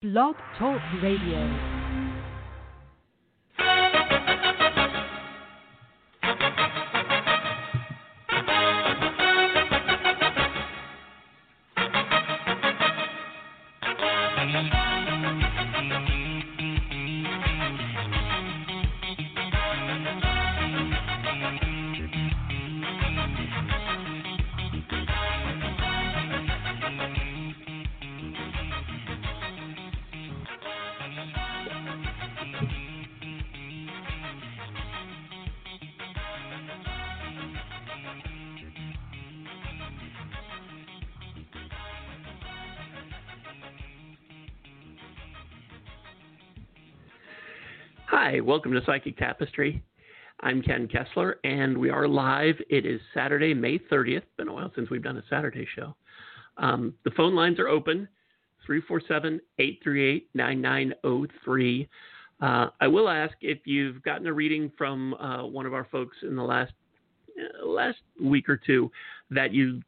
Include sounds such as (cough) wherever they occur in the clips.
Blog Talk Radio. Welcome to Psychic Tapestry. I'm Ken Kessler, and we are live. It is Saturday, May 30th. Been a while since we've done a Saturday show. Um, the phone lines are open 347 838 9903. Uh, I will ask if you've gotten a reading from uh, one of our folks in the last uh, last week or two that you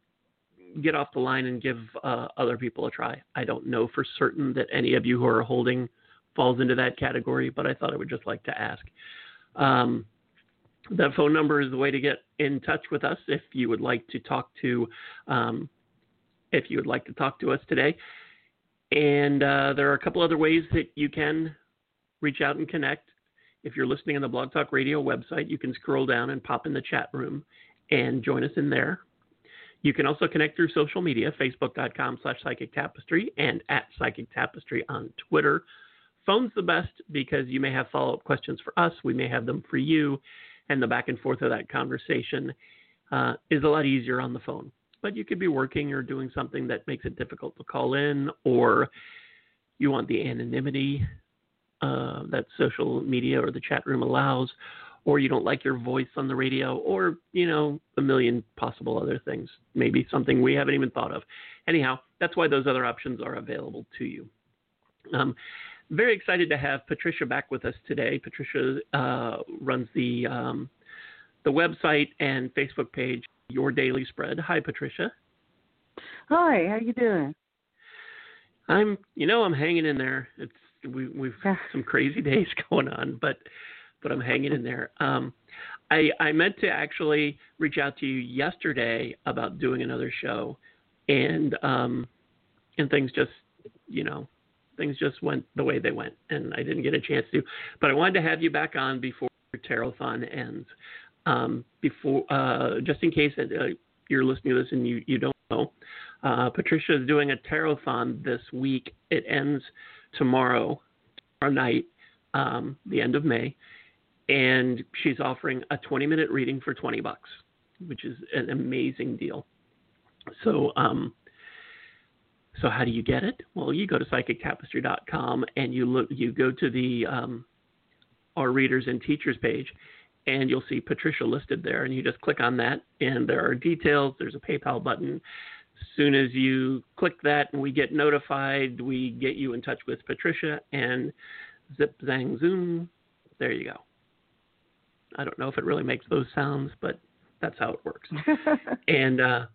get off the line and give uh, other people a try. I don't know for certain that any of you who are holding falls into that category, but I thought I would just like to ask. Um, the phone number is the way to get in touch with us if you would like to talk to um, if you would like to talk to us today. And uh, there are a couple other ways that you can reach out and connect. If you're listening on the Blog Talk Radio website, you can scroll down and pop in the chat room and join us in there. You can also connect through social media, facebook.com slash psychic tapestry and at psychic tapestry on Twitter. Phone's the best because you may have follow up questions for us. We may have them for you. And the back and forth of that conversation uh, is a lot easier on the phone. But you could be working or doing something that makes it difficult to call in, or you want the anonymity uh, that social media or the chat room allows, or you don't like your voice on the radio, or, you know, a million possible other things. Maybe something we haven't even thought of. Anyhow, that's why those other options are available to you. Um, very excited to have Patricia back with us today. Patricia uh, runs the um, the website and Facebook page Your Daily Spread. Hi, Patricia. Hi, how you doing? I'm, you know, I'm hanging in there. It's we, we've had some crazy (laughs) days going on, but but I'm hanging in there. Um, I I meant to actually reach out to you yesterday about doing another show, and um, and things just you know things just went the way they went, and I didn't get a chance to. But I wanted to have you back on before Tarothon ends, um, before uh, just in case that, uh, you're listening to this and you, you don't know. Uh, Patricia is doing a Tarothon this week. It ends tomorrow, tomorrow night, um, the end of May, and she's offering a 20 minute reading for 20 bucks, which is an amazing deal. So um, so how do you get it? Well, you go to psychictapestry.com and you look, you go to the um, our readers and teachers page, and you'll see Patricia listed there, and you just click on that, and there are details. There's a PayPal button. As soon as you click that, and we get notified, we get you in touch with Patricia, and zip zang zoom, there you go. I don't know if it really makes those sounds, but that's how it works. (laughs) and uh,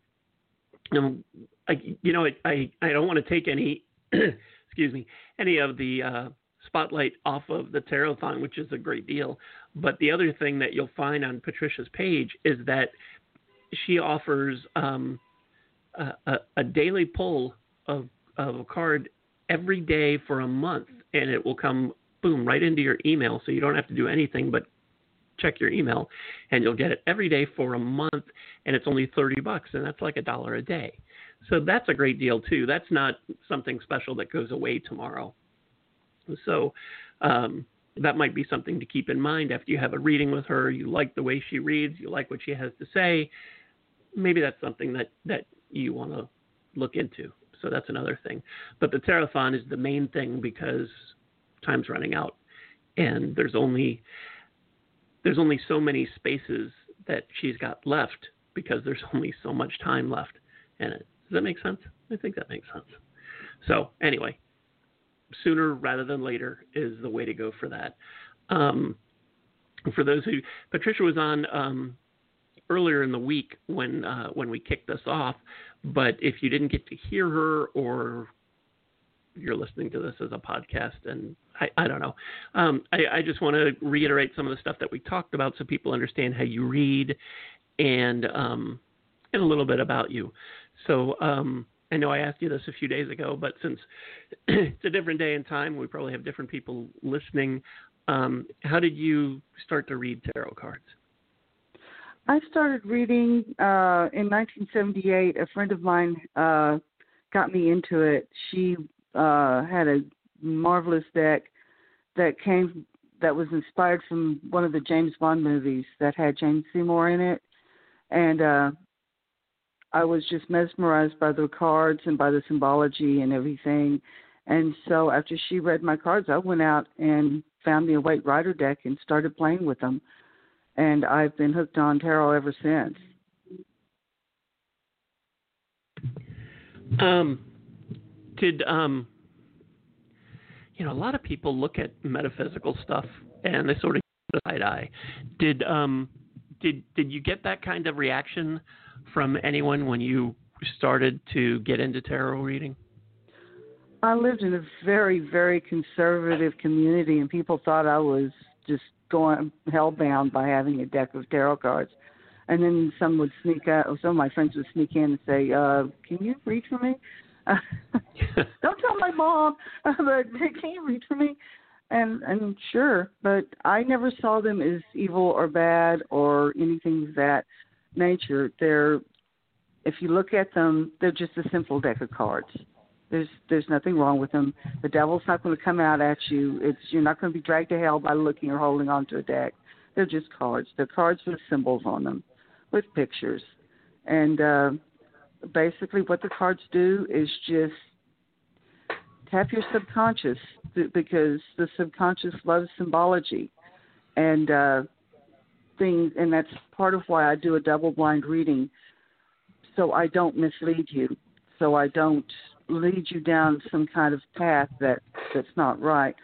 um, I, you know, I, I don't want to take any, (clears throat) excuse me, any of the uh, spotlight off of the Tarothon, which is a great deal. But the other thing that you'll find on Patricia's page is that she offers um, a, a, a, daily pull of, of a card every day for a month, and it will come boom right into your email, so you don't have to do anything but check your email, and you'll get it every day for a month, and it's only thirty bucks, and that's like a dollar a day. So that's a great deal too. That's not something special that goes away tomorrow. So um, that might be something to keep in mind after you have a reading with her. You like the way she reads, you like what she has to say. Maybe that's something that that you want to look into. So that's another thing. But the Tarothon is the main thing because time's running out, and there's only there's only so many spaces that she's got left because there's (laughs) only so much time left in it. Does that make sense? I think that makes sense. So anyway, sooner rather than later is the way to go for that. Um, for those who Patricia was on um, earlier in the week when uh, when we kicked this off, but if you didn't get to hear her or you're listening to this as a podcast, and I, I don't know. Um, I, I just want to reiterate some of the stuff that we talked about so people understand how you read, and um, and a little bit about you. So um, I know I asked you this a few days ago, but since (clears throat) it's a different day and time, we probably have different people listening. Um, how did you start to read tarot cards? I started reading uh, in 1978. A friend of mine uh, got me into it. She uh, had a marvelous deck that came that was inspired from one of the James Bond movies that had Jane Seymour in it, and uh, I was just mesmerized by the cards and by the symbology and everything. And so after she read my cards, I went out and found me a White Rider deck and started playing with them and I've been hooked on tarot ever since. Um, did um, you know a lot of people look at metaphysical stuff and they sort of side eye. Did um, did did you get that kind of reaction from anyone when you started to get into tarot reading? I lived in a very very conservative community, and people thought I was just going hellbound by having a deck of tarot cards. And then some would sneak out. or Some of my friends would sneak in and say, uh, "Can you read for me?" (laughs) Don't tell my mom, (laughs) but can you read for me? And and sure, but I never saw them as evil or bad or anything of that nature. They're, if you look at them, they're just a simple deck of cards. There's there's nothing wrong with them. The devil's not going to come out at you. It's you're not going to be dragged to hell by looking or holding onto a deck. They're just cards. They're cards with symbols on them, with pictures, and uh, basically what the cards do is just tap your subconscious because the subconscious loves symbology, and uh, things, and that's part of why I do a double blind reading, so I don't mislead you, so I don't lead you down some kind of path that that's not right.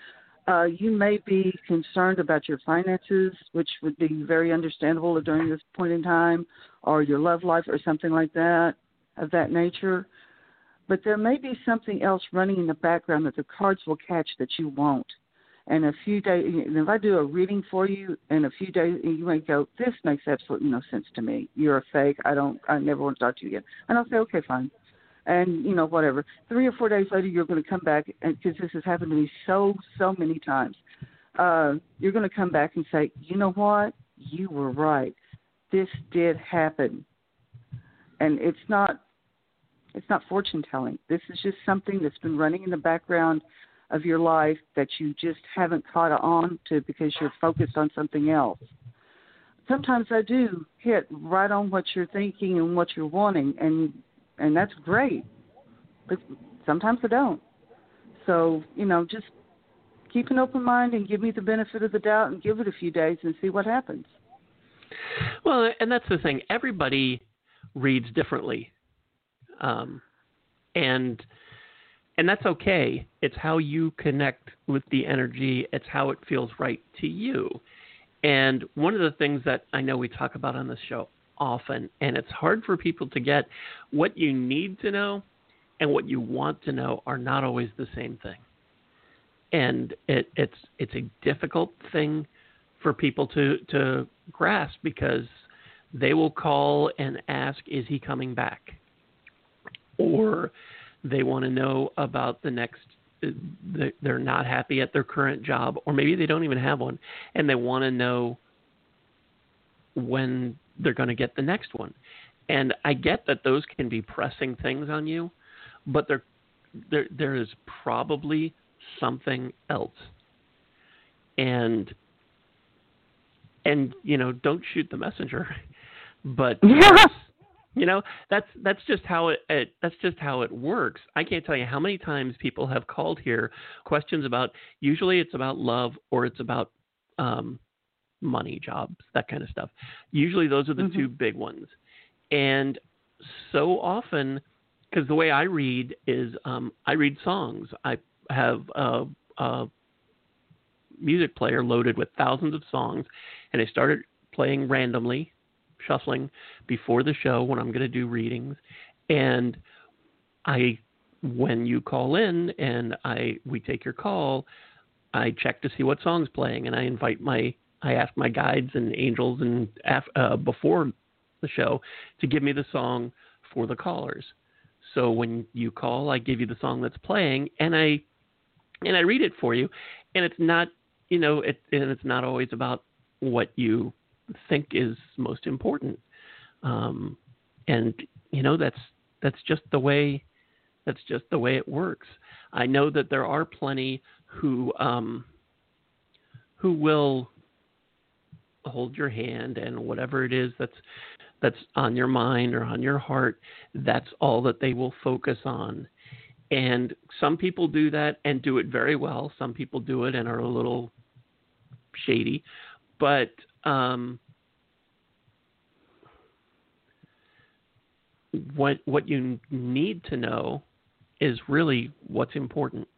Uh, you may be concerned about your finances, which would be very understandable during this point in time, or your love life, or something like that of that nature. But there may be something else running in the background that the cards will catch that you won't. And a few days, and if I do a reading for you, in a few days, you might go, "This makes absolutely no sense to me. You're a fake. I don't. I never want to talk to you again." And I'll say, "Okay, fine." and you know whatever. Three or four days later, you're going to come back, because this has happened to me so so many times, uh, you're going to come back and say, you know what, you were right. This did happen, and it's not it's not fortune telling. This is just something that's been running in the background of your life that you just haven't caught on to because you're focused on something else. Sometimes I do hit right on what you're thinking and what you're wanting, and and that's great. But sometimes I don't. So you know, just keep an open mind and give me the benefit of the doubt and give it a few days and see what happens. Well, and that's the thing. Everybody reads differently, um, and and that's okay. It's how you connect with the energy. It's how it feels right to you. And one of the things that I know we talk about on this show often, and it's hard for people to get what you need to know and what you want to know are not always the same thing. And it, it's it's a difficult thing for people to to grasp because they will call and ask, "Is he coming back?" Or they want to know about the next. They're not happy at their current job, or maybe they don't even have one, and they want to know when they're going to get the next one. And I get that those can be pressing things on you, but there there there is probably something else. And and you know, don't shoot the messenger. But yeah. (laughs) you know, that's that's just how it, it that's just how it works. I can't tell you how many times people have called here questions about usually it's about love or it's about um money, jobs, that kind of stuff. Usually those are the mm-hmm. two big ones. And so often, because the way I read is um, I read songs. I have a, a music player loaded with thousands of songs, and I started playing randomly, shuffling before the show when I'm going to do readings. And I when you call in and I we take your call, I check to see what song's playing, and I invite my I ask my guides and angels and uh, before the show to give me the song for the callers. So when you call, I give you the song that's playing, and I and I read it for you, and it's not you know it and it's not always about what you think is most important, um, and you know that's that's just the way that's just the way it works. I know that there are plenty who um, who will hold your hand and whatever it is that's that's on your mind or on your heart, that's all that they will focus on. And some people do that and do it very well. Some people do it and are a little shady. But um, what what you need to know is really what's important.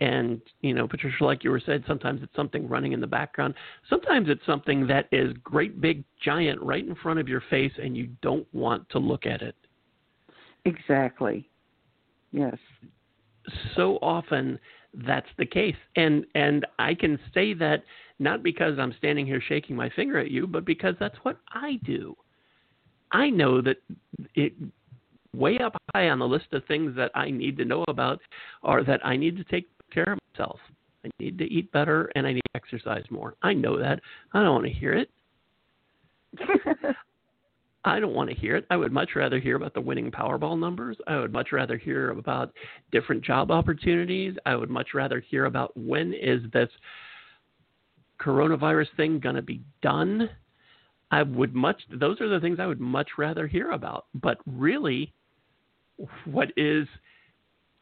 And, you know, Patricia, like you were said, sometimes it's something running in the background. Sometimes it's something that is great, big, giant right in front of your face and you don't want to look at it. Exactly. Yes. So often that's the case. And and I can say that not because I'm standing here shaking my finger at you, but because that's what I do. I know that it way up high on the list of things that I need to know about are that I need to take care of myself. I need to eat better and I need to exercise more. I know that. I don't want to hear it. (laughs) I don't want to hear it. I would much rather hear about the winning Powerball numbers. I would much rather hear about different job opportunities. I would much rather hear about when is this coronavirus thing going to be done. I would much those are the things I would much rather hear about. But really what is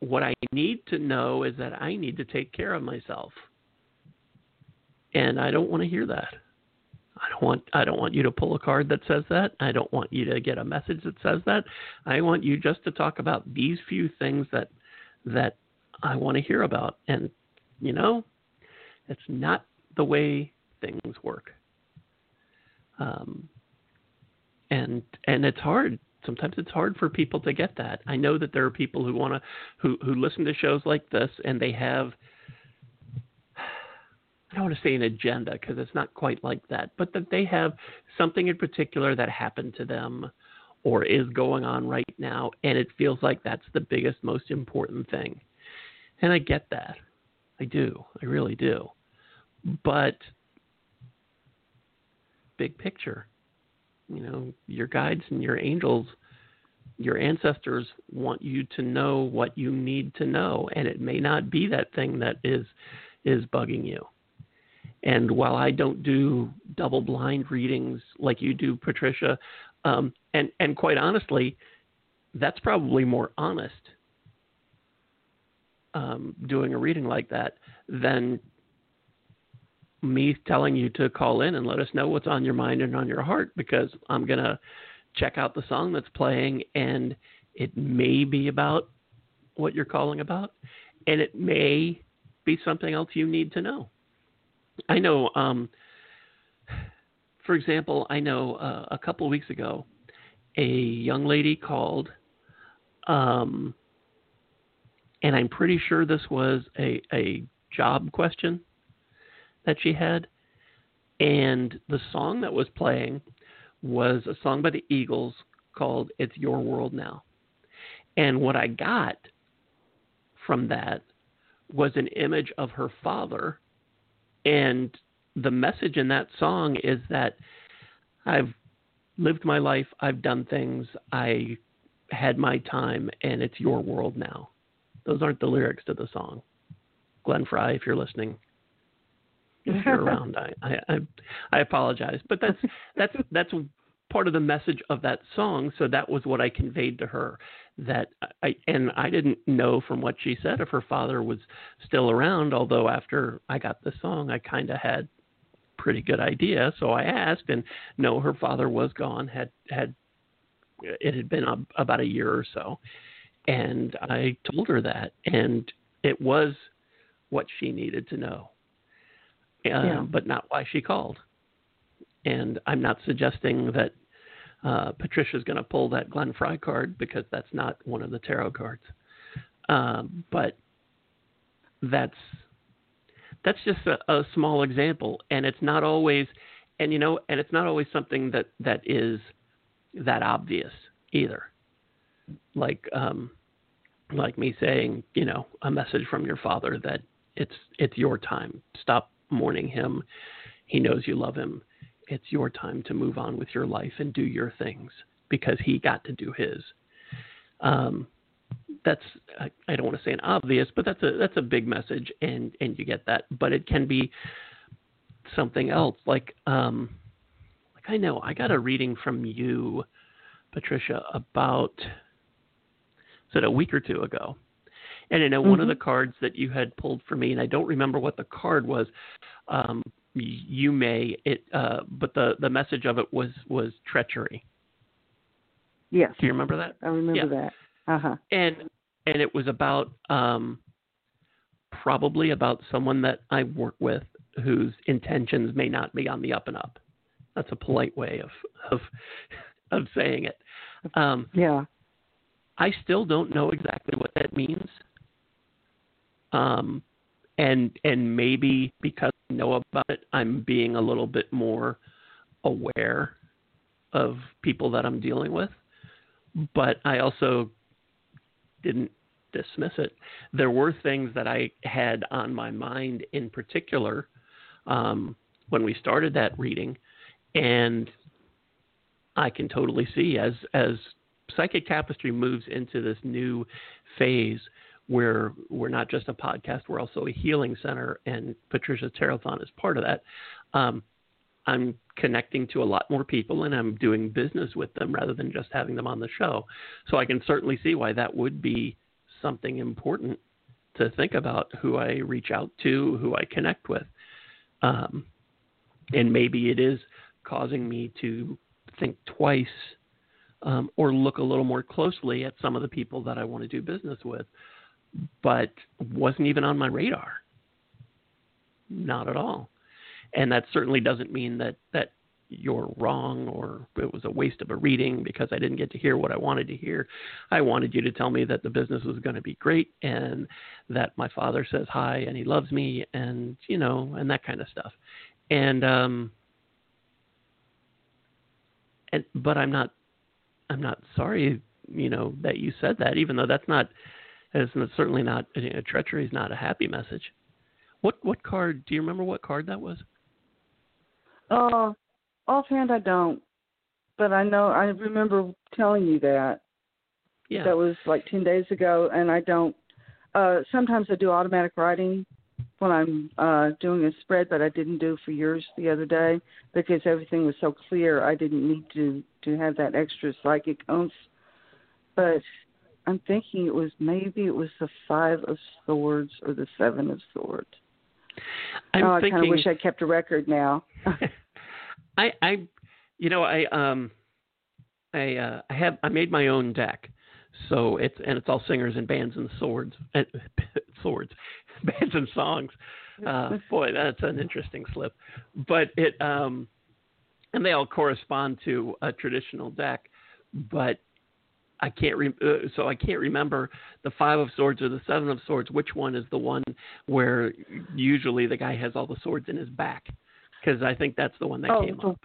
what I need to know is that I need to take care of myself. And I don't want to hear that. I don't want I don't want you to pull a card that says that. I don't want you to get a message that says that. I want you just to talk about these few things that that I want to hear about. And you know, it's not the way things work. Um, and and it's hard sometimes it's hard for people to get that. I know that there are people who want to who who listen to shows like this and they have I don't want to say an agenda because it's not quite like that, but that they have something in particular that happened to them or is going on right now and it feels like that's the biggest most important thing. And I get that. I do. I really do. But big picture you know your guides and your angels your ancestors want you to know what you need to know and it may not be that thing that is is bugging you. And while i don't do double blind readings like you do patricia um, and and quite honestly that's probably more honest um, doing a reading like that than me telling you to call in and let us know what's on your mind and on your heart because I'm going to check out the song that's playing and it may be about what you're calling about and it may be something else you need to know. I know, um, for example, I know uh, a couple of weeks ago, a young lady called, um, and I'm pretty sure this was a, a job question that she had. And the song that was playing was a song by the Eagles called It's Your World Now. And what I got from that was an image of her father. And the message in that song is that I've lived my life, I've done things, I had my time, and it's your world now. Those aren't the lyrics to the song. Glenn Frey, if you're listening, if you're (laughs) around. I, I I apologize, but that's that's (laughs) that's part of the message of that song. So that was what I conveyed to her. That I and I didn't know from what she said if her father was still around. Although after I got the song, I kind of had pretty good idea. So I asked, and no, her father was gone. Had had it had been a, about a year or so, and I told her that, and it was what she needed to know yeah. but not why she called. And I'm not suggesting that uh, Patricia's going to pull that Glenn Frey card because that's not one of the tarot cards. Um, but that's that's just a, a small example, and it's not always, and you know, and it's not always something that that is that obvious either. Like um, like me saying, you know, a message from your father that it's it's your time. Stop mourning him. He knows you love him. It's your time to move on with your life and do your things because he got to do his. Um, that's I, don't want to say an obvious, but that's a that's a big message, and and you get that. But it can be something else, like um, like I know I got a reading from you, Patricia, about said a week or two ago. And I know mm-hmm. one of mm-hmm. the cards that you had pulled for me, and I don't remember what the card was. Um, you may it, uh, but the the message of it was was treachery. Yes. Do you remember that? I remember yeah. that. Uh huh. And and it was about um, probably about someone that I work with whose intentions may not be on the up and up. That's a polite way of of of saying it. Um, yeah. I still don't know exactly what that means. Um, and and maybe because I know about it, I'm being a little bit more aware of people that I'm dealing with. But I also didn't dismiss it. There were things that I had on my mind in particular um, when we started that reading, and I can totally see as as Psychic Tapestry moves into this new phase where we're not just a podcast, we're also a healing center, and Patricia Tarot-thon is part of that. Um, I'm connecting to a lot more people and I'm doing business with them rather than just having them on the show. So I can certainly see why that would be something important to think about who I reach out to, who I connect with. Um, and maybe it is causing me to think twice um, or look a little more closely at some of the people that I want to do business with, but wasn't even on my radar. Not at all. And that certainly doesn't mean that, that you're wrong or it was a waste of a reading because I didn't get to hear what I wanted to hear. I wanted you to tell me that the business was going to be great and that my father says hi and he loves me and you know and that kind of stuff. And um and but I'm not I'm not sorry, you know, that you said that, even though that's not, it's certainly not, you know, treachery is not a happy message. What what card? Do you remember what card that was? Uh, offhand, I don't, but I know I remember telling you that. Yeah. That was like ten days ago, and I don't. Uh, sometimes I do automatic writing when I'm uh, doing a spread, but I didn't do for yours the other day because everything was so clear. I didn't need to to have that extra psychic oomph. But I'm thinking it was maybe it was the five of swords or the seven of swords. I'm oh, I kind of wish I kept a record now. (laughs) I, I, you know, I um, I uh, I have I made my own deck, so it's and it's all singers and bands and swords and (laughs) swords, (laughs) bands and songs. Uh, boy, that's an interesting slip, but it um, and they all correspond to a traditional deck, but I can't re- uh, so I can't remember the five of swords or the seven of swords. Which one is the one where usually the guy has all the swords in his back? Because I think that's the one that oh, came the, up.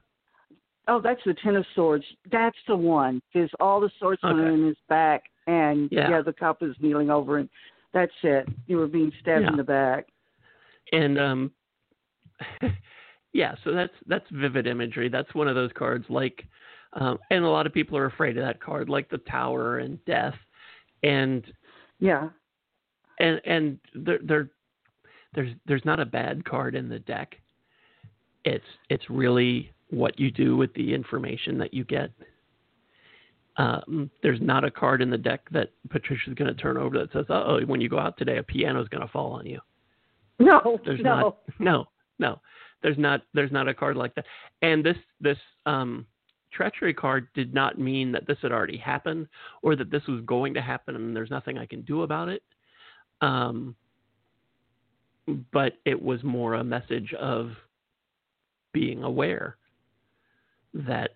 Oh, that's the ten of swords. That's the one because all the swords okay. in his back, and yeah. yeah, the cup is kneeling over, and that's it. You were being stabbed yeah. in the back. And um, (laughs) yeah, so that's that's vivid imagery. That's one of those cards like um, and a lot of people are afraid of that card, like the Tower and Death, and yeah, and and there, there there's there's not a bad card in the deck. It's it's really what you do with the information that you get. Um, there's not a card in the deck that Patricia's going to turn over that says, "Oh, when you go out today, a piano is going to fall on you." No, there's no, not. No, no. There's not. There's not a card like that. And this this um, treachery card did not mean that this had already happened or that this was going to happen and there's nothing I can do about it. Um, but it was more a message of being aware that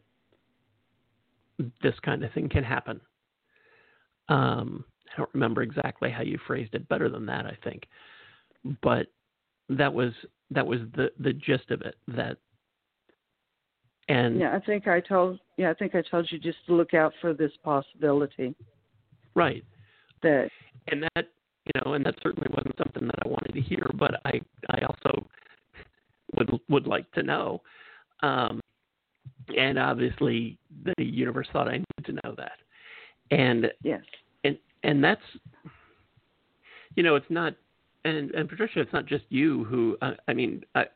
this kind of thing can happen. Um, I don't remember exactly how you phrased it better than that, I think. But that was that was the the gist of it that and yeah, I think I told yeah, I think I told you just to look out for this possibility. Right. That and that you know, and that certainly wasn't something that I wanted to hear, but I I also would would like to know. Um and obviously the universe thought I needed to know that. And yes. And and that's you know, it's not and and Patricia, it's not just you who uh, I mean, I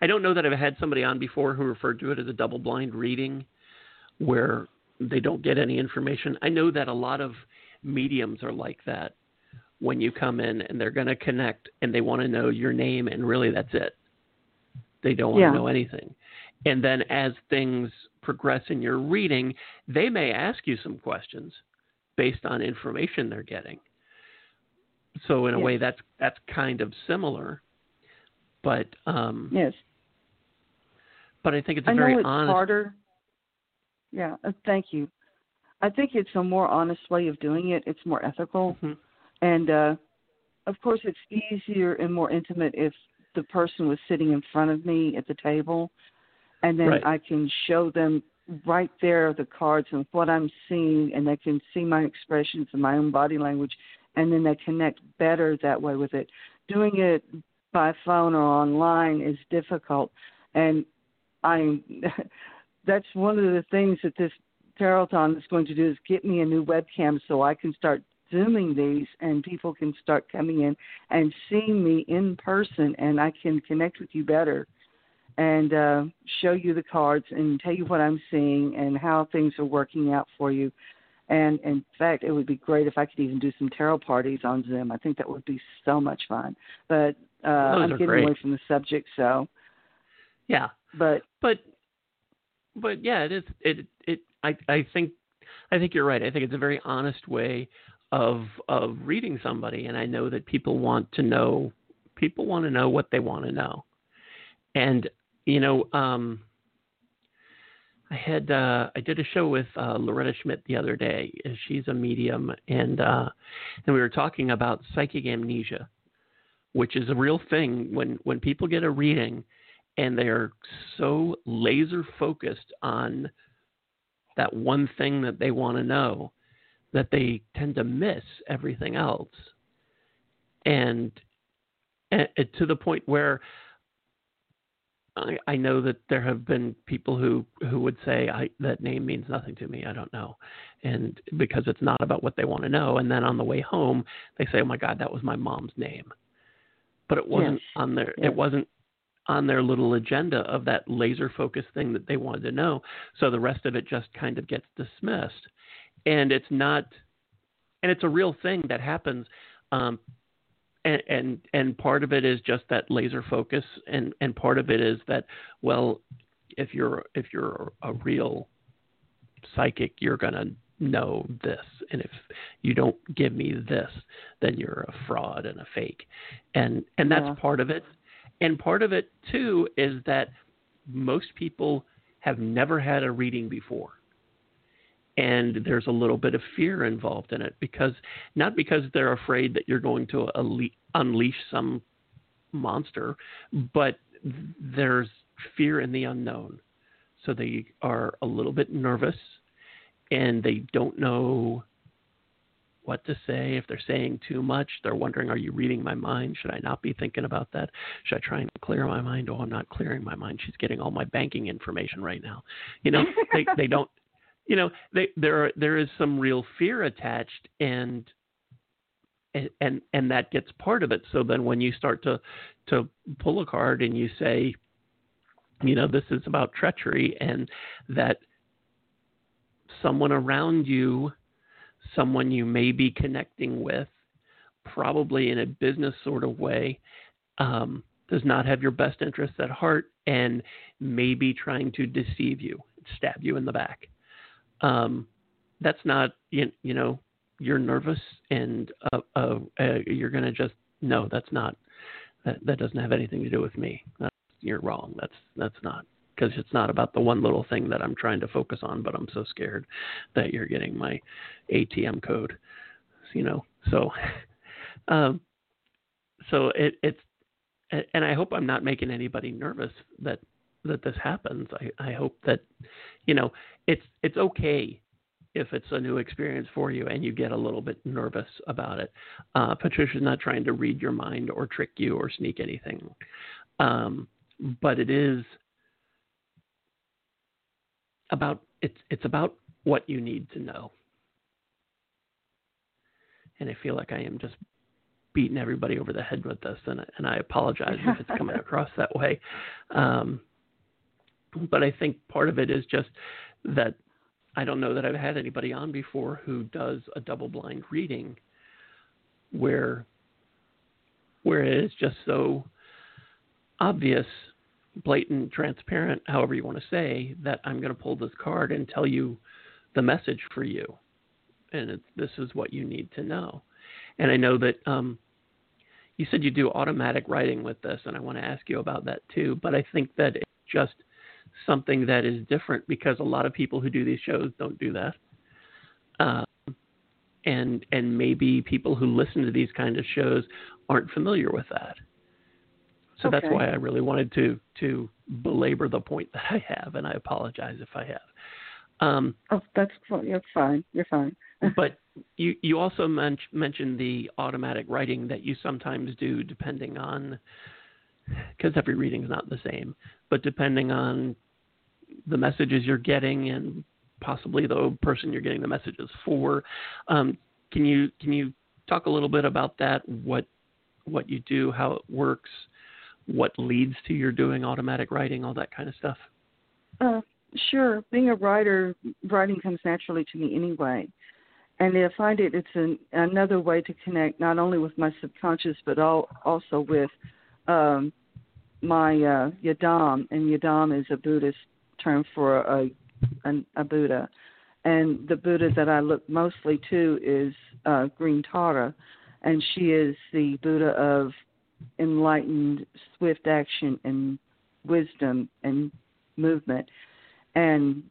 I don't know that I've had somebody on before who referred to it as a double blind reading where they don't get any information. I know that a lot of mediums are like that when you come in and they're going to connect and they want to know your name and really that's it. They don't want yeah. to know anything. And then as things progress in your reading, they may ask you some questions based on information they're getting. So in a yes. way that's that's kind of similar. But um Yes. But I think it's a I very know it's honest harder. Yeah, uh, thank you. I think it's a more honest way of doing it. It's more ethical. Mm-hmm. And uh of course it's easier and more intimate if the person was sitting in front of me at the table and then right. I can show them right there the cards and what I'm seeing and they can see my expressions and my own body language and then they connect better that way with it. Doing it by phone or online is difficult and I (laughs) that's one of the things that this Tarothon is going to do is get me a new webcam so I can start zooming these and people can start coming in and seeing me in person and I can connect with you better and uh, show you the cards and tell you what I'm seeing and how things are working out for you. And in fact, it would be great if I could even do some tarot parties on Zoom. I think that would be so much fun. But uh, I'm getting great. away from the subject, so yeah. But but but yeah, it is. It it. I I think I think you're right. I think it's a very honest way of of reading somebody, and I know that people want to know. People want to know what they want to know, and you know, um, I had uh, I did a show with uh, Loretta Schmidt the other day. She's a medium, and uh, and we were talking about psychic amnesia, which is a real thing. When when people get a reading, and they're so laser focused on that one thing that they want to know that they tend to miss everything else, and, and to the point where I, I know that there have been people who who would say I, that name means nothing to me. I don't know, and because it's not about what they want to know. And then on the way home, they say, "Oh my God, that was my mom's name," but it wasn't yes. on their. Yes. It wasn't on their little agenda of that laser focused thing that they wanted to know. So the rest of it just kind of gets dismissed, and it's not. And it's a real thing that happens. Um, and, and and part of it is just that laser focus and and part of it is that well if you're if you're a real psychic you're going to know this and if you don't give me this then you're a fraud and a fake and and that's Yeah. part of it and part of it too is that most people have never had a reading before and there's a little bit of fear involved in it because not because they're afraid that you're going to unleash some monster, but there's fear in the unknown. So they are a little bit nervous and they don't know what to say. If they're saying too much, they're wondering, are you reading my mind? Should I not be thinking about that? Should I try and clear my mind? Oh, I'm not clearing my mind. She's getting all my banking information right now. You know, they, (laughs) they don't, you know, they, there, are, there is some real fear attached and, and, and, and that gets part of it. So then when you start to, to pull a card and you say, you know, this is about treachery and that someone around you someone you may be connecting with, probably in a business sort of way, um, does not have your best interests at heart and may be trying to deceive you, stab you in the back. Um, that's not, you, you know, you're nervous and uh, uh, uh, you're going to just, no, that's not, that, that doesn't have anything to do with me. That's, you're wrong. That's, that's not because it's not about the one little thing that I'm trying to focus on, but I'm so scared that you're getting my ATM code. you know. So, (laughs) um, so it, it's, and I hope I'm not making anybody nervous that that this happens. I, I hope that, you know, it's it's okay if it's a new experience for you and you get a little bit nervous about it. Uh, Patricia's not trying to read your mind or trick you or sneak anything, um, but it is about it's it's about what you need to know. And I feel like I am just beating everybody over the head with this, and and I apologize if it's coming (laughs) across that way. Um, but I think part of it is just that I don't know that I've had anybody on before who does a double blind reading where where it is just so obvious, blatant, transparent, however you want to say, that I'm going to pull this card and tell you the message for you, and this is what you need to know. And I know that um, you said you do automatic writing with this, and I want to ask you about that too. But I think that it's just something that is different because a lot of people who do these shows don't do that. Um, and and maybe people who listen to these kind of shows aren't familiar with that. So okay. that's why I really wanted to to belabor the point (laughs) that I have, and I apologize if I have. Um, oh, that's you're fine. You're fine. (laughs) but you you also men- mentioned the automatic writing that you sometimes do, depending on because every reading is not the same, but depending on the messages you're getting and possibly the person you're getting the messages for. Um, can you can you talk a little bit about that? What what you do, how it works, what leads to your doing automatic writing, all that kind of stuff. Uh, Sure. Being a writer, writing comes naturally to me anyway. And I find it it's an, another way to connect not only with my subconscious but all, also with um, my uh, yidam. And yidam is a Buddhist term for a, a, a Buddha. And the Buddha that I look mostly to is uh, Green Tara, and she is the Buddha of enlightened, swift action and wisdom and movement. And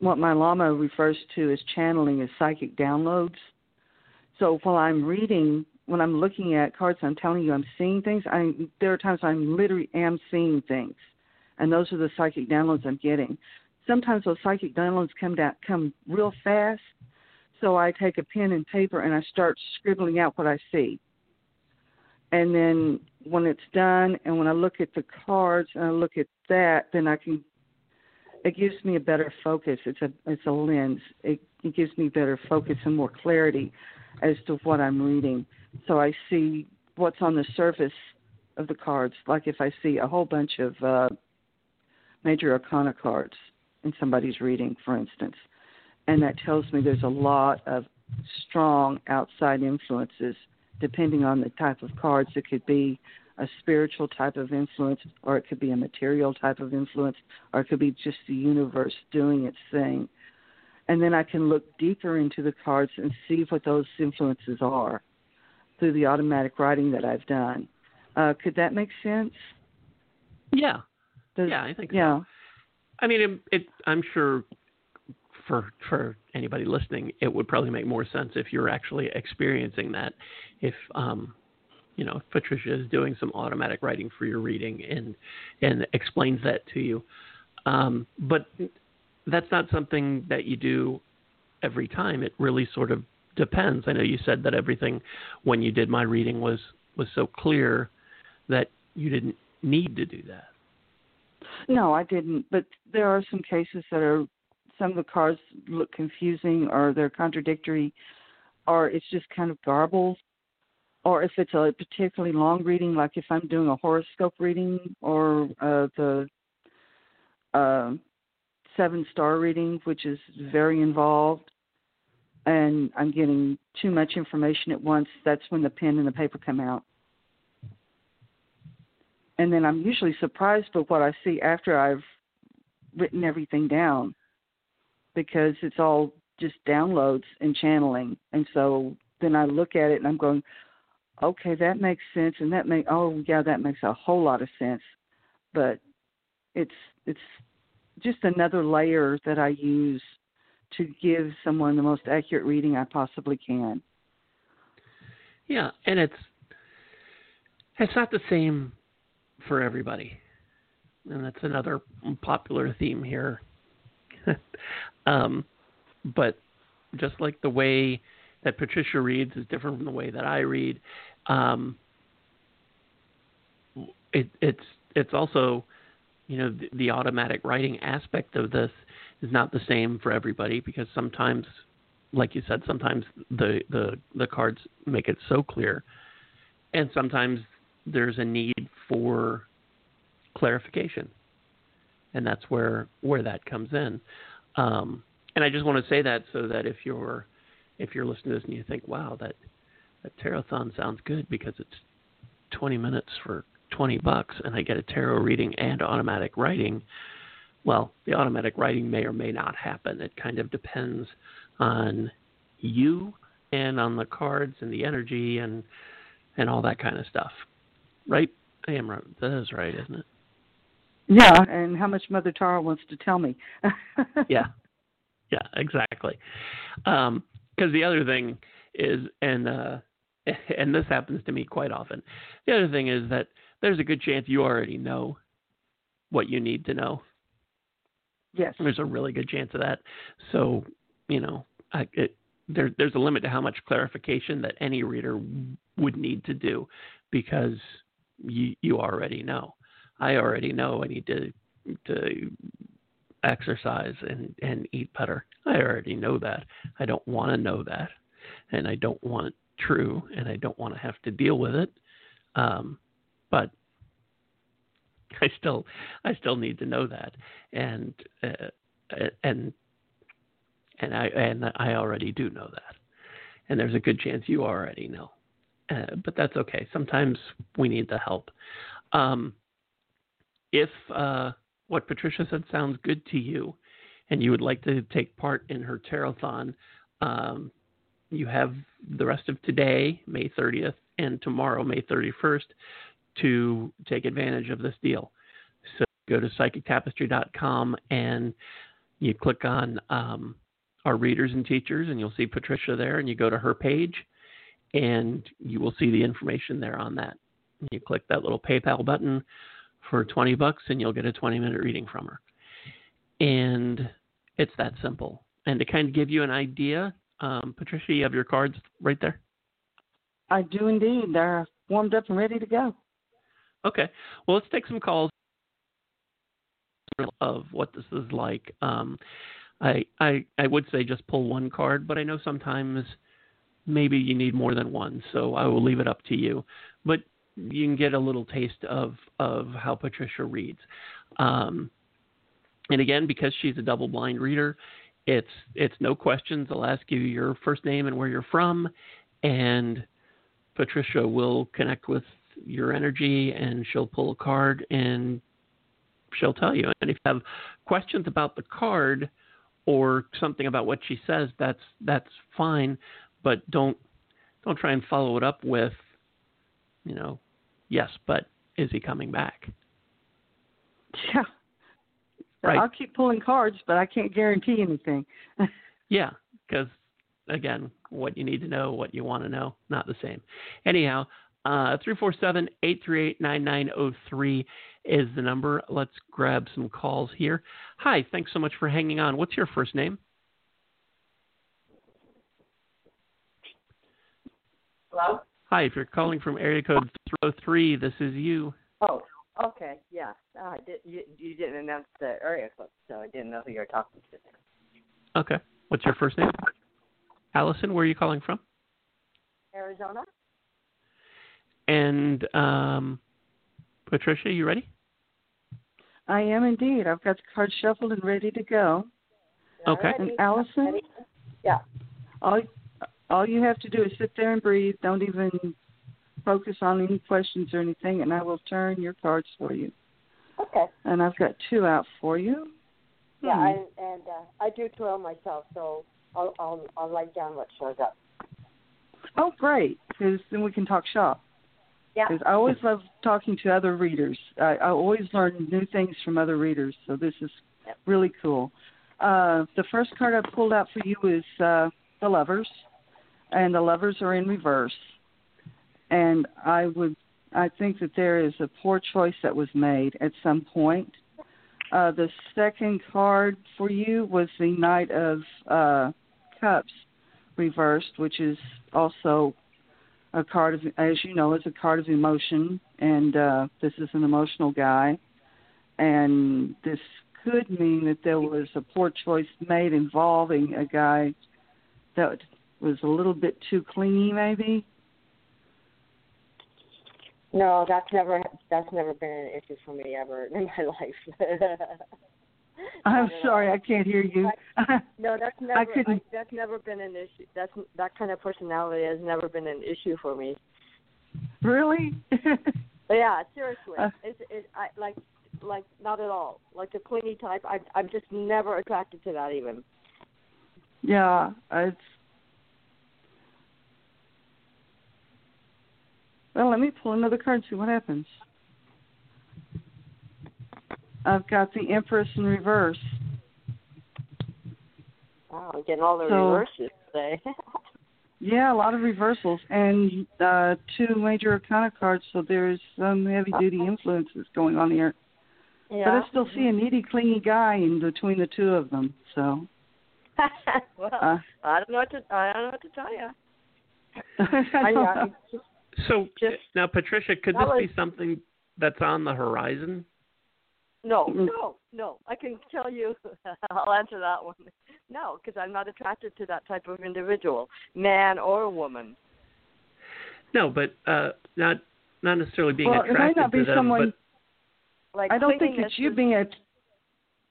what my Lama refers to as channeling is psychic downloads. So while I'm reading, when I'm looking at cards, I'm telling you I'm seeing things. I there are times I'm literally am seeing things, and those are the psychic downloads I'm getting. Sometimes those psychic downloads come down come real fast, so I take a pen and paper and I start scribbling out what I see. And then when it's done, and when I look at the cards and I look at that, then I can it gives me a better focus. It's a it's a lens. It, it gives me better focus and more clarity as to what I'm reading. So I see what's on the surface of the cards. Like if I see a whole bunch of uh, major arcana cards in somebody's reading, for instance, and that tells me there's a lot of strong outside influences depending on the type of cards. It could be a spiritual type of influence, or it could be a material type of influence, or it could be just the universe doing its thing. And then I can look deeper into the cards and see what those influences are through the automatic writing that I've done. Uh, could that make sense? Yeah. Does, yeah, I think so. Yeah. I mean, it, it, I'm sure for for anybody listening, it would probably make more sense if you're actually experiencing that. If um, you know, Patricia is doing some automatic writing for your reading and and explains that to you. Um, but that's not something that you do every time. It really sort of depends. I know you said that everything when you did my reading was was so clear that you didn't need to do that. No, I didn't. But there are some cases that are some of the cards look confusing or they're contradictory or it's just kind of garbled or if it's a particularly long reading, like if I'm doing a horoscope reading or uh, the uh, seven star reading, which is very involved, and I'm getting too much information at once, that's when the pen and the paper come out. And then I'm usually surprised by what I see after I've written everything down because it's all just downloads and channeling. And so then I look at it and I'm going, okay, that makes sense, and that make oh yeah, that makes a whole lot of sense. But it's it's just another layer that I use to give someone the most accurate reading I possibly can. Yeah, and it's it's not the same for everybody, and that's another popular theme here. (laughs) um, but just like the way that Patricia reads is different from the way that I read, um, it, it's it's also you know the, the automatic writing aspect of this is not the same for everybody because sometimes like you said sometimes the the the cards make it so clear. And sometimes there's a need for clarification and that's where where that comes in um, and I just want to say that so that if you're if you're listening to this and you think wow that that tarot-thon sounds good because it's 20 minutes for 20 bucks and I get a tarot reading and automatic writing, well, the automatic writing may or may not happen. It kind of depends on you and on the cards and the energy and and all that kind of stuff. Right? I am right. That is right, isn't it? Yeah, (laughs) and how much Mother Tara wants to tell me. (laughs) yeah. Yeah, exactly. Um because the other thing is and uh (laughs) and this happens to me quite often. The other thing is that there's a good chance you already know what you need to know. Yes. There's a really good chance of that. So, you know, I, it, there, there's a limit to how much clarification that any reader would need to do because you, you already know. I already know I need to to exercise and and eat better. I already know that. I don't want to know that, and I don't want it true, and I don't want to have to deal with it. Um, but I still I still need to know that, and uh, and and I and I already do know that, and there's a good chance you already know, uh, but that's okay. Sometimes we need the help. Um, if uh, what Patricia said sounds good to you, and you would like to take part in her Tarothon, um, you have the rest of today, May 30th, and tomorrow, May 31st, to take advantage of this deal. So go to psychictapestry.com and you click on um, our readers and teachers, and you'll see Patricia there, and you go to her page, and you will see the information there on that. You click that little PayPal button for 20 bucks, and you'll get a 20 minute reading from her. And it's that simple. And to kind of give you an idea, um, Patricia, you have your cards right there? I do indeed. They're warmed up and ready to go. Okay. Well, let's take some calls of what this is like. Um, I, I I would say just pull one card, but I know sometimes maybe you need more than one, so I will leave it up to you. But you can get a little taste of of how Patricia reads. Um, and again, because she's a double blind reader, it's it's no questions. I'll ask you your first name and where you're from, and Patricia will connect with your energy and she'll pull a card and she'll tell you. And if you have questions about the card or something about what she says, that's that's fine, but don't don't try and follow it up with, you know, yes, but is he coming back? Yeah. Right. I'll keep pulling cards, but I can't guarantee anything. (laughs) yeah, because again, what you need to know, what you want to know, not the same. Anyhow, uh, 347 838 9903 is the number. Let's grab some calls here. Hi, thanks so much for hanging on. What's your first name? Hello? Hi, if you're calling from area code 303, this is you. Oh, okay, yeah. Uh, I did, you, you didn't announce the area code, so I didn't know who you were talking to. Okay. What's your first name? Allison, where are you calling from? Arizona? And um, Patricia, you ready? I am indeed. I've got the cards shuffled and ready to go. Okay. And Allison? Yeah. All all you have to do is sit there and breathe. Don't even focus on any questions or anything, and I will turn your cards for you. Okay. And I've got two out for you. Yeah, Hmm. I, and uh, I do twirl myself, so I'll, I'll I'll write down what shows up. Oh, great! Because then we can talk shop. Yeah. Because I always love talking to other readers. I, I always learn new things from other readers, so this is Yep. really cool. Uh, the first card I pulled out for you is uh, the Lovers, and the Lovers are in reverse. and I would I think that there is a poor choice that was made at some point. Uh, the second card for you was the Knight of uh, Cups reversed, which is also a card of, as you know, it's a card of emotion, and uh, this is an emotional guy, and this could mean that there was a poor choice made involving a guy that was a little bit too clingy, maybe. No, that's never that's never been an issue for me ever (laughs) in my life. (laughs) I'm sorry, I can't hear you. I, (laughs) no, that's never. I couldn't... I, that's never been an issue. That's that kind of personality has never been an issue for me. Really? yeah, seriously. Uh, it's it I like like not at all. Like the clingy type. I I'm just never attracted to that even. Yeah, it's. Well, let me pull another card and see what happens. I've got the Empress in reverse. Wow, I'm getting all the so, reverses today. (laughs) yeah, a lot of reversals and uh two major arcana cards, so there's some heavy duty influences going on here. Yeah. But I still see a needy, clingy guy in between the two of them. So. (laughs) well, uh, I don't know what to. I don't know what to tell you. (laughs) I I, so just, now, Patricia, could this was, be something that's on the horizon? No, Mm. no, no. I can tell you. (laughs) I'll answer that one. No, because I'm not attracted to that type of individual, man or woman. No, but uh, not not necessarily being well, attracted it might not be to them, someone. Like I don't think it's you is- being a.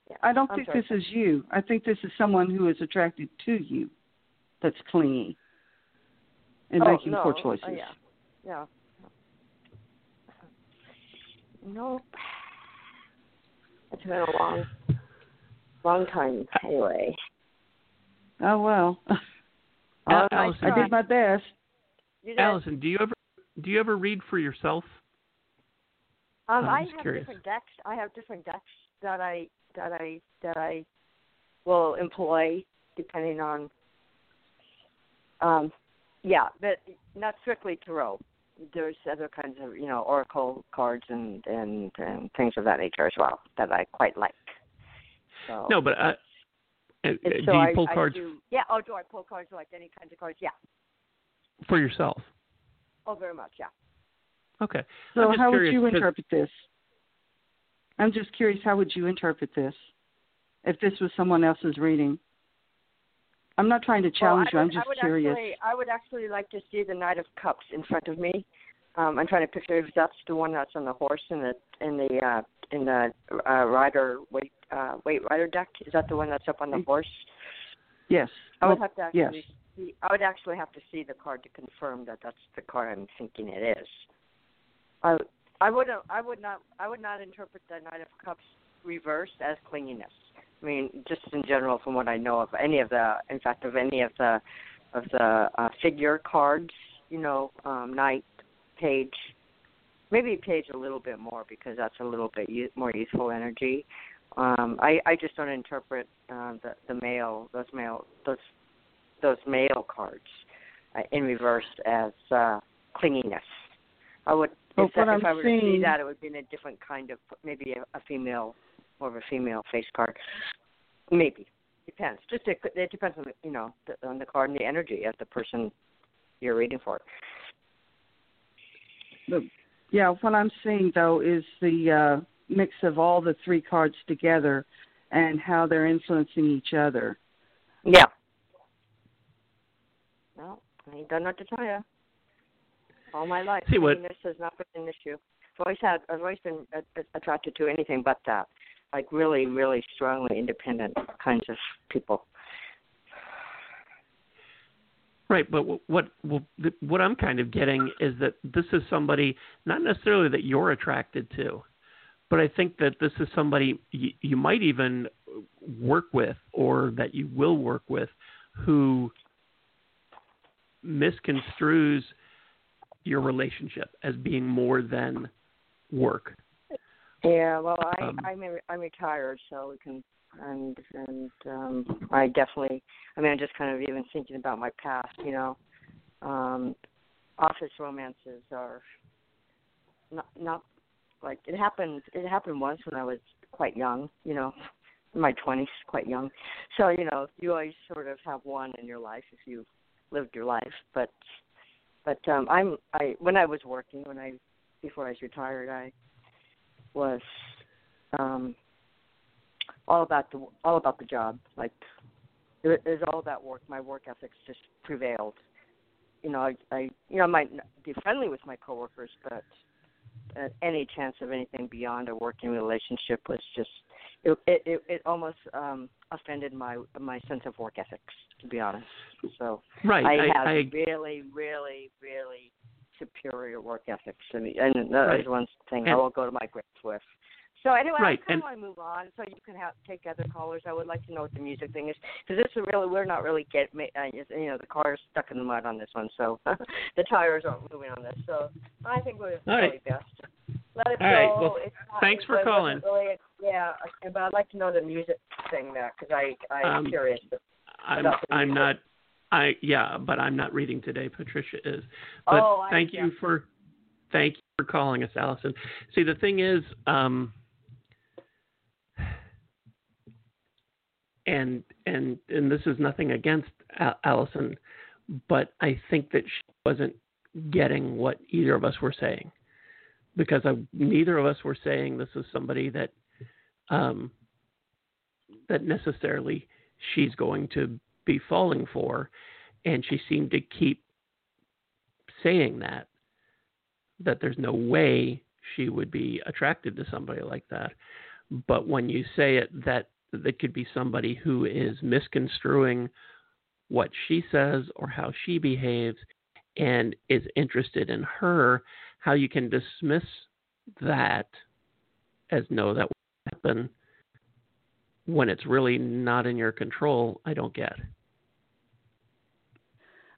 Yeah, I don't I'm think sorry. this is you. I think this is someone who is attracted to you, that's clingy, and oh, making no. poor oh, choices. yeah, yeah. No, it's been a long, long time anyway. Oh well, (laughs) Al- I Allison, I did my best. You did. Allison, do you ever do you ever read for yourself? Um, I'm I just have curious. different decks. I have different decks that I that I that I will employ depending on. Um, yeah, but not strictly tarot. There's other kinds of you know oracle cards and and and things of that nature as well that I quite like. So No, but uh, uh, and do you pull I cards do, yeah. Oh, do I pull cards like any kinds of cards? Yeah. for yourself? Oh, very much. Yeah. Okay. So I'm how would you interpret this? I'm just curious. How would you interpret this if this was someone else's reading? I'm not trying to challenge well, I you. would, I'm just I would curious. Actually, I would actually like to see the Knight of Cups in front of me. Um, I'm trying to picture if that's the one that's on the horse in the in the uh, in the uh, rider Waite uh, Waite rider deck. Is that the one that's up on the horse? Yes. I would have to actually yes. see. I would actually have to see the card to confirm that that's the card I'm thinking it is. I I would I would not I would not interpret the Knight of Cups reversed as clinginess. I mean, just in general, from what I know of any of the, in fact, of any of the of the uh, figure cards, you know, um, knight, page, maybe page a little bit more because that's a little bit youth, more youthful energy. Um, I I just don't interpret uh, the the male those male those those male cards uh, in reverse as uh, clinginess. I would Well, if, that, if I were to see that, it would be in a different kind of maybe a, a female, more of a female face card. Maybe depends. Just it, it depends on the, you know the, on the card and the energy of the person you're reading for. The, yeah, what I'm seeing though is the uh, mix of all the three cards together and how they're influencing each other. Yeah. No, I ain't done what to tell you. All my life, See what- cleanliness has not been an issue. I've always had, I've always been attracted to anything but that. Like really, really strongly independent kinds of people. Right, but what what what I'm kind of getting is that this is somebody not necessarily that you're attracted to, but I think that this is somebody you, you might even work with or that you will work with who misconstrues your relationship as being more than work. Yeah, well, I Um, I'm I'm retired, so we can and and um I definitely I mean I'm just kind of even thinking about my past, you know. Um office romances are not not like it happened. It happened once when I was quite young. You know, in my twenties, quite young. So you know, you always sort of have one in your life if you lived your life. But but um I'm I when I was working when I before I was retired I was um all about the all about the job. Like it was all about work. My work ethics just prevailed. You know i i you know i might be friendly with my coworkers but uh, any chance of anything beyond a working relationship was just it it it almost um offended my my sense of work ethics to be honest. So right. I, I have I, really really really superior work ethics mean, and that Right. is one thing i And- will go to my grave with so anyway Right, i kind and- of want to move on so you can have take other callers i would like to know what the music thing is because this is really we're not really get ma- uh, you know the car is stuck in the mud on this one so (laughs) the tires aren't moving on this so i think we're All right. probably best let it All right, go. well, It's not- thanks for calling. Really, yeah, but I'd like to know the music thing there because I I'm Um, curious. I'm I'm not I yeah, but I'm not reading today. Patricia is. But oh, I thank you for thank you for calling us, Allison. See, the thing is, um, and and and this is nothing against Allison, but I think that she wasn't getting what either of us were saying, because I, neither of us were saying this is somebody that um, that necessarily she's going to be falling for, and she seemed to keep saying that that there's no way she would be attracted to somebody like that. But when you say it, that that could be somebody who is misconstruing what she says or how she behaves and is interested in her, how you can dismiss that as no, that will happen when it's really not in your control, I don't get.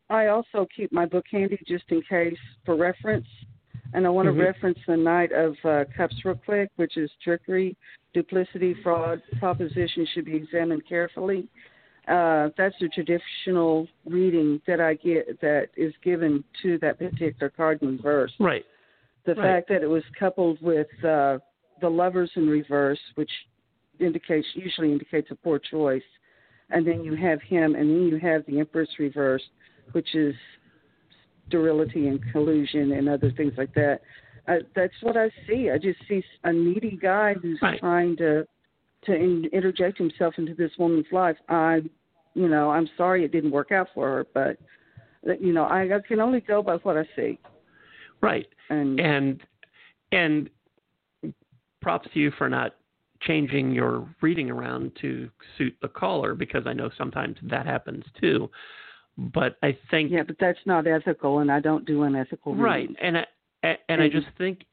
I also keep my book handy just in case for reference. And I want to reference the Knight of uh, Cups real quick, which is trickery, duplicity, fraud, proposition should be examined carefully. Uh, that's the traditional reading that I get that is given to that particular card in reverse. Right. The Right. fact that it was coupled with uh, the lovers in reverse, which indicates usually indicates a poor choice, and then you have him, and then you have the Empress reversed, which is sterility and collusion and other things like that. Uh, that's what I see. I just see a needy guy who's Right. trying to to in, interject himself into this woman's life. I, you know, I'm sorry it didn't work out for her, but you know, I, I can only go by what I see. Right. And and and props to you for not changing your reading around to suit the caller because I know sometimes that happens too. But I think yeah, but that's not ethical, and I don't do unethical right, readings. and I a- and I just think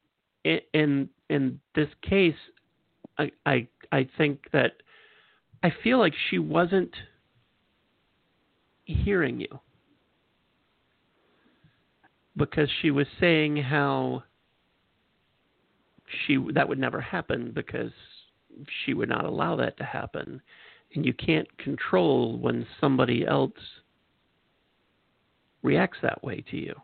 in in this case, I I I think that I feel like she wasn't hearing you because she was saying how she that would never happen because she would not allow that to happen. And you can't control when somebody else reacts that way to you.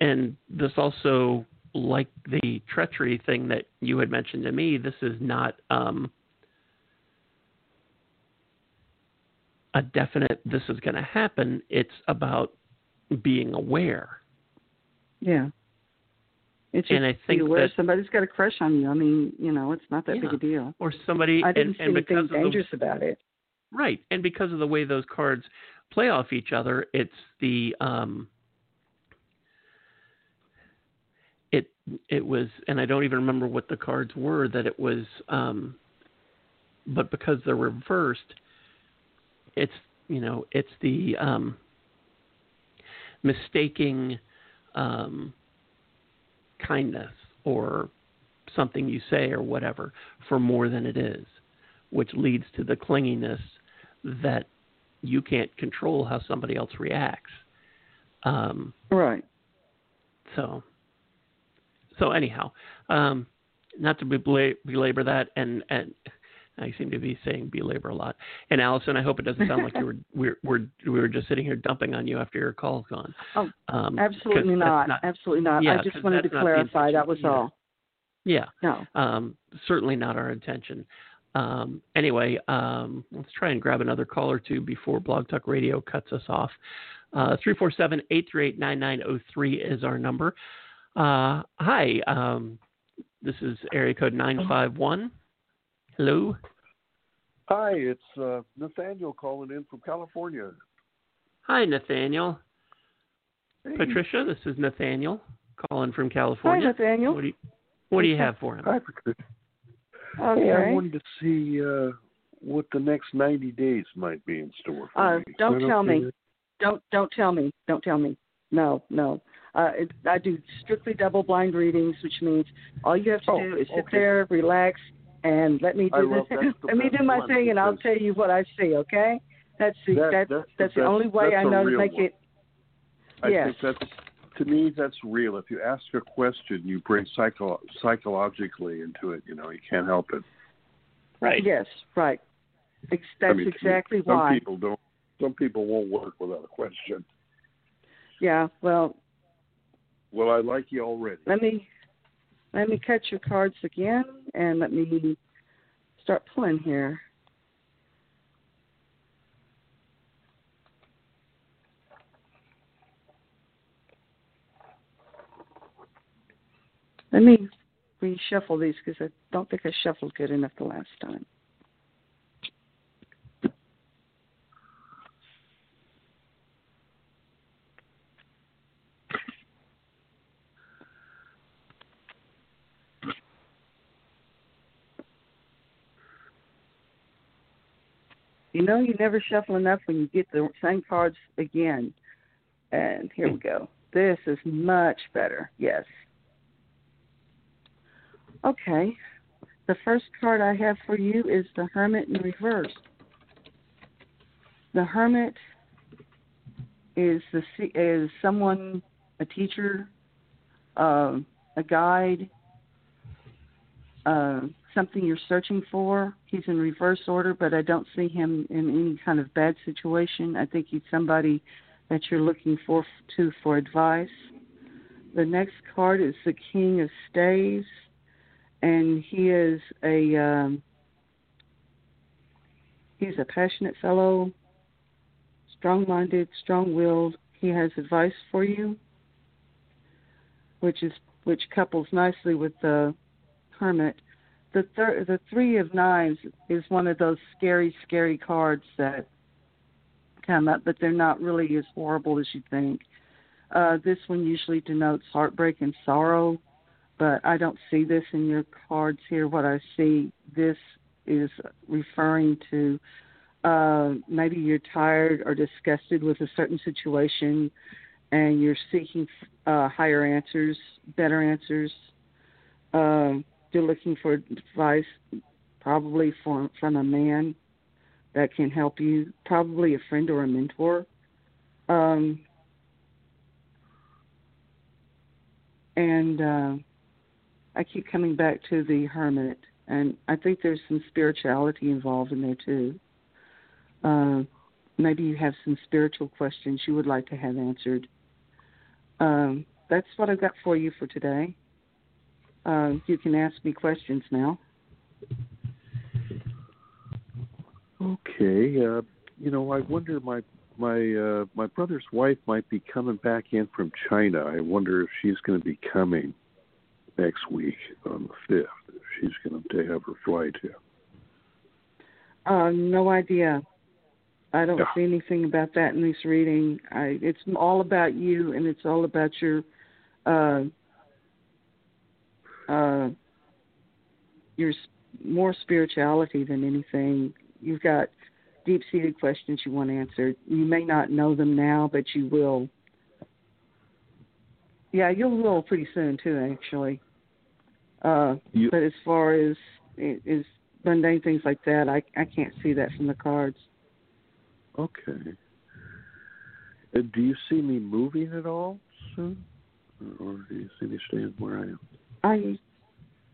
And this also like the treachery thing that you had mentioned to me this is not um a definite this is going to happen. It's about being aware. Yeah. It's just And I think that- somebody's got a crush on you. I mean, you know, it's not that big a deal. or somebody I didn't and, see and anything because of the, dangerous about it. Right, and because of the way those cards play off each other, it's the um, it it was, and I don't even remember what the cards were that it was, um, but because they're reversed, it's you know it's the um, mistaking um, kindness or something you say or whatever for more than it is, which leads to the clinginess that you can't control how somebody else reacts. Um, Right. so, so anyhow, um, not to bela- belabor that, and and I seem to be saying belabor a lot. And Allison, I hope it doesn't sound like you were (laughs) we're we're we were just sitting here dumping on you after your call's gone. Oh, um, absolutely not. not. Absolutely not. Yeah, I just wanted to clarify. That was all. Yeah. No. Um, certainly not our intention. Um, anyway, um, let's try and grab another call or two before Blog Talk Radio cuts us off. Uh, 347 838 9903 is our number. Uh, hi, um, this is area code 951. Hello. Hi, it's uh, Nathaniel calling in from California. Hi, Nathaniel. Hey. Patricia, this is Nathaniel calling from California. Hi, Nathaniel. What do you, what do you have for him? Hi, Patricia. Okay. Hey, I wanted to see uh, what the next 90 days might be in store for uh, me. Don't tell okay? me. Don't don't tell me. Don't tell me. No, no. Uh, it, I do strictly double blind readings, which means all you have to Oh, do is sit okay. there, relax, and let me do this. the (laughs) let me do my one thing, and I'll tell you what I see. Okay? That's the That- that, that's the that's the best- only way I know to make one. it. I Yes. think that's to me that's real. If you ask a question, you bring psycho- psychologically into it. You know, you can't help it. Right. Yes, right. Ex- I That's mean, to me, exactly some why. people don't. Some people won't work without a question. Yeah. Well, Well, I like you already. let me let me cut your cards again, and let me start pulling here. Let me reshuffle these because I don't think I shuffled good enough the last time. You know, you never shuffle enough when you get the same cards again. And here we go. This is much better. Yes. Okay. The first card I have for you is the Hermit in reverse. The Hermit is the is someone a teacher, uh, a guide, uh, something you're searching for. He's in reverse order, but I don't see him in any kind of bad situation. I think he's somebody that you're looking for to for advice. The next card is the King of Staves, and he is a um, he's a passionate fellow, strong-minded, strong-willed. He has advice for you, which is which couples nicely with the Hermit. The thir- the Three of Knives is one of those scary, scary cards that come up, but they're not really as horrible as you think. Uh, this one usually denotes heartbreak and sorrow, but I don't see this in your cards here. What I see, this is referring to uh, maybe you're tired or disgusted with a certain situation and you're seeking uh, higher answers, better answers. Uh, you're looking for advice, probably from from a man that can help you, probably a friend or a mentor. Um, and uh, I keep coming back to the hermit, and I think there's some spirituality involved in there too. Uh, maybe you have some spiritual questions you would like to have answered. Um, that's what I've got for you for today. Uh, you can ask me questions now. Okay. Uh, you know, I wonder my my uh, my brother's wife might be coming back in from China. I wonder if she's going to be coming next week on the fifth. If she's going to have her flight here. Uh, no idea. I don't Yeah. see anything about that in this reading. I, it's all about you, and it's all about your uh, uh, your more spirituality than anything. You've got deep-seated questions you want answered. You may not know them now, but you will. Yeah, you'll know pretty soon too, actually. Uh, You, but as far as is mundane things like that, I I can't see that from the cards. okay. Do you see me moving at all soon, or do you see me staying where I am? I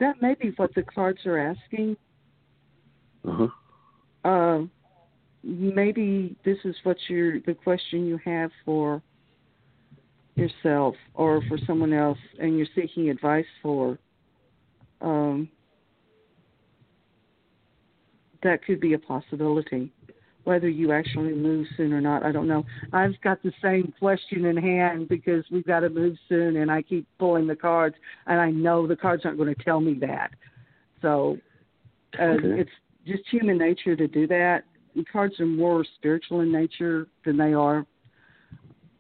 that may be what the cards are asking. Uh-huh. Uh, maybe this is what your the question you have for yourself or for someone else, and you're seeking advice for. Um, that could be a possibility. Whether you actually move soon or not, I don't know. I've got the same question in hand because we've got to move soon, and I keep pulling the cards, and I know the cards aren't going to tell me that. So uh, Okay. it's just human nature to do that. The cards are more spiritual in nature than they are.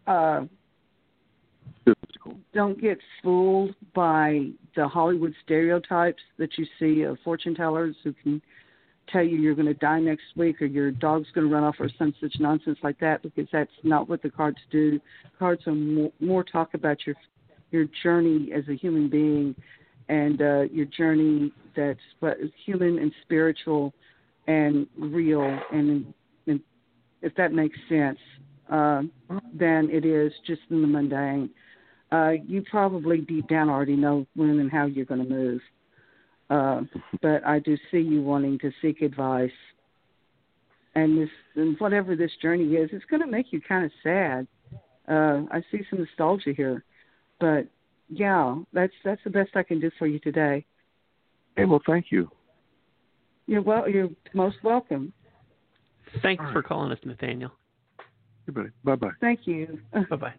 Uh, don't get fooled by the Hollywood stereotypes that you see of fortune tellers who can tell you you're going to die next week or your dog's going to run off or some such nonsense like that because that's not what the cards do. Cards are more, more talk about your your journey as a human being and uh, your journey that's is human and spiritual and real and, and if that makes sense uh, than it is just in the mundane uh, you probably deep down already know when and how you're going to move. Uh, (laughs) but I do see you wanting to seek advice, and this and whatever this journey is, it's going to make you kind of sad. Uh, I see some nostalgia here, but yeah, that's that's the best I can do for you today. Hey, well, thank you. You're well. You're most welcome. Thanks All right. for calling us, Nathaniel. Everybody, bye bye. Thank you. (laughs) Bye bye.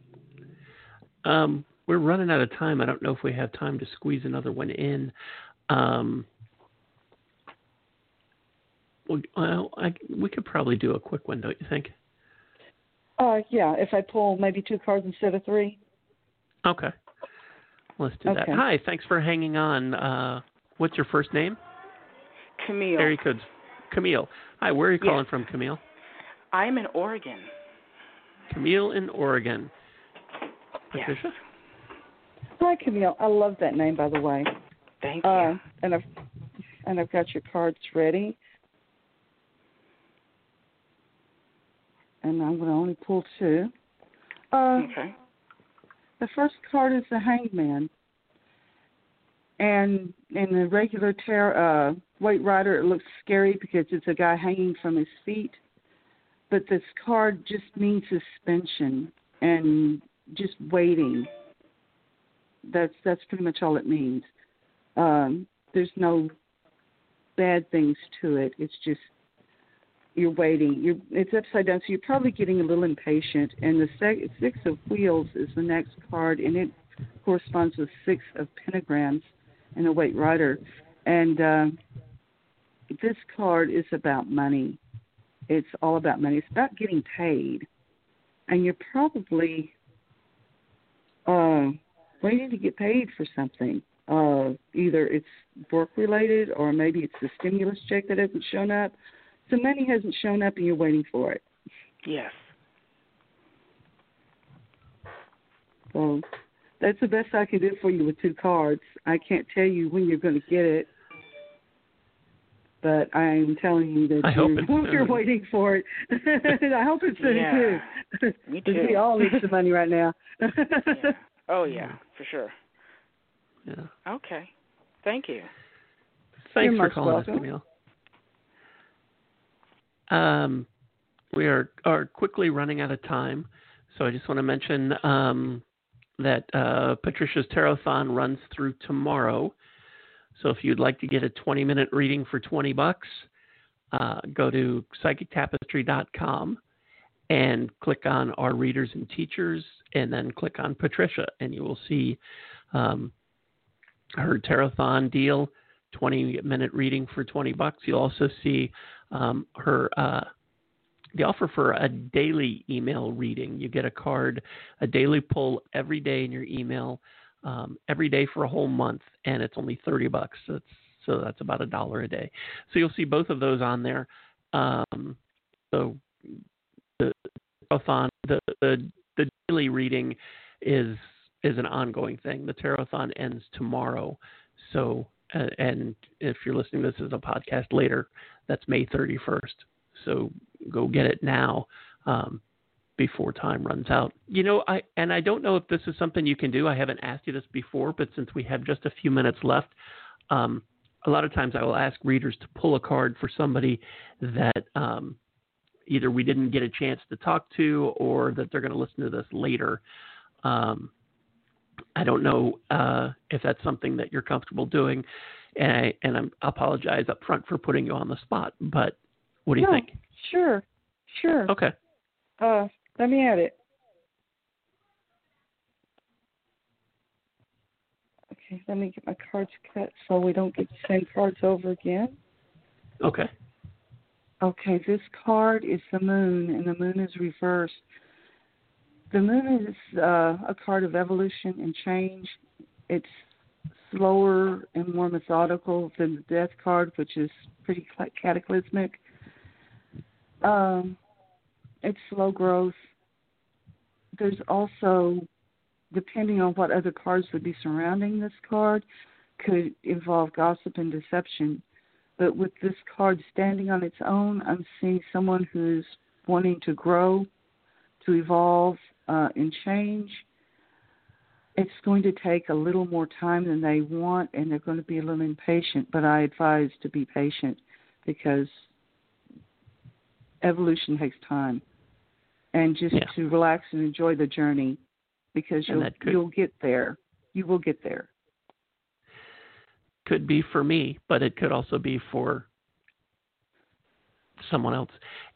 Um, we're running out of time. I don't know if we have time to squeeze another one in. Um, well, well I, we could probably do a quick one, don't you think? Uh, yeah, if I pull maybe two cards instead of three. Okay. Let's do that. Hi, thanks for hanging on. Uh, what's your first name? Camille. Area codes. Camille. Hi, where are you Yes. calling from, Camille? I'm in Oregon. Camille in Oregon. Yes. Hi, Camille. I love that name, by the way. Thank you. Uh, and I've and I've got your cards ready. And I'm going to only pull two. Uh, okay. the first card is the Hangman. And in the regular tar- uh, White Rider, it looks scary because it's a guy hanging from his feet. But this card just means suspension and just waiting. That's that's pretty much all it means. Um, there's no bad things to it. It's just you're waiting. You're it's upside down, so you're probably getting a little impatient. And the sec- six of wheels is the next card, and it corresponds with six of pentagrams and a White Rider. And uh, this card is about money. It's all about money. It's about getting paid, and you're probably uh, waiting to get paid for something. Uh, either it's work related, or maybe it's the stimulus check that hasn't shown up. So money hasn't shown up, and you're waiting for it. Yes. So that's the best I can do for you with two cards. I can't tell you when you're going to get it, but I'm telling you that I you're, it's you're waiting for it. (laughs) I hope it's soon Yeah. too. Me (laughs) Because too. we all need some money right now. (laughs) Yeah. Oh yeah, for sure. Yeah. Okay. Thank you. Thanks You're for most calling welcome. us, Camille. Um, we are are quickly running out of time, so I just want to mention um, that uh, Patricia's Tarothon runs through tomorrow. So if you'd like to get a 20 minute reading for 20 bucks, uh, go to psychictapestry.com and click on our readers and teachers, and then click on Patricia, and you will see um, her Tarothon deal. 20 minute reading for 20 bucks. You'll also see um, her uh, the offer for a daily email reading. You get a card, a daily pull every day in your email, um, every day for a whole month, and it's only 30 bucks. So that's so that's about a dollar a day. So you'll see both of those on there. Um, so the the, the the daily reading is is an ongoing thing. The Tarothon ends tomorrow, so uh, and if you're listening to this as a podcast later, that's May 31st. So go get it now um, before time runs out. You know, I and I don't know if this is something you can do. I haven't asked you this before, but since we have just a few minutes left, um, a lot of times I will ask readers to pull a card for somebody that um, either we didn't get a chance to talk to or that they're going to listen to this later. Um, I don't know uh, if that's something that you're comfortable doing, and I and I'm, I apologize up front for putting you on the spot. But what do you no, think? Sure, sure. Okay. Uh, let me add it. Okay, let me get my cards cut so we don't get the same cards over again. Okay. Okay, this card is the moon, and the moon is reversed. The moon is uh, a card of evolution and change. It's slower and more methodical than the death card, which is pretty cataclysmic. Um, it's slow growth. There's also, depending on what other cards would be surrounding this card, could involve gossip and deception. But with this card standing on its own, I'm seeing someone who's wanting to grow, to evolve, uh, and change. It's going to take a little more time than they want, and they're going to be a little impatient. But I advise to be patient because evolution takes time, and just Yeah. to relax and enjoy the journey because you'll could- you'll get there. You will get there. Could be for me, but it could also be for someone else.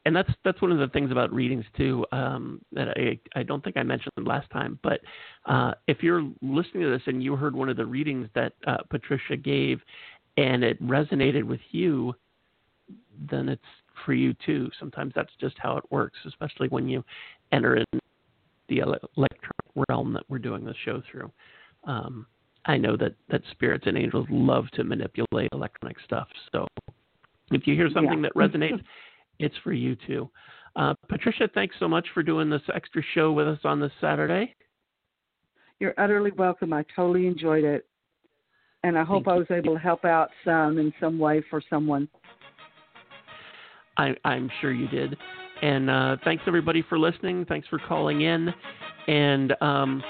And that's that's one of the things about readings too um, that I I don't think I mentioned last time. But uh, if you're listening to this and you heard one of the readings that uh, Patricia gave, and it resonated with you, then it's for you too. Sometimes that's just how it works, especially when you enter in the electronic realm that we're doing the show through. Um, I know that that spirits and angels love to manipulate electronic stuff. So if you hear something Yeah. that resonates, (laughs) it's for you too. Uh, Patricia, thanks so much for doing this extra show with us on this Saturday. You're utterly welcome. I totally enjoyed it. And I hope Thank I you. was able to help out some in some way for someone. I, I'm sure you did. And uh, thanks everybody for listening. Thanks for calling in. And um,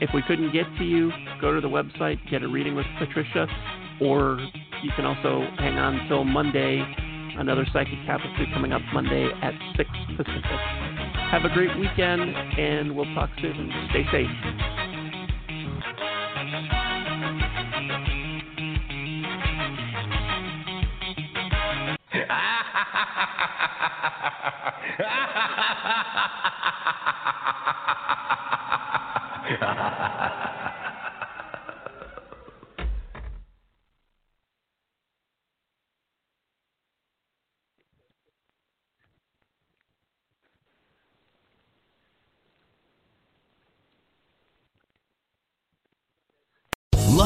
if we couldn't get to you, go to the website, get a reading with Patricia, or you can also hang on until Monday. Another Psychic Tapestry coming up Monday at 6 Pacific. Have a great weekend, and we'll talk soon. Stay safe. (laughs)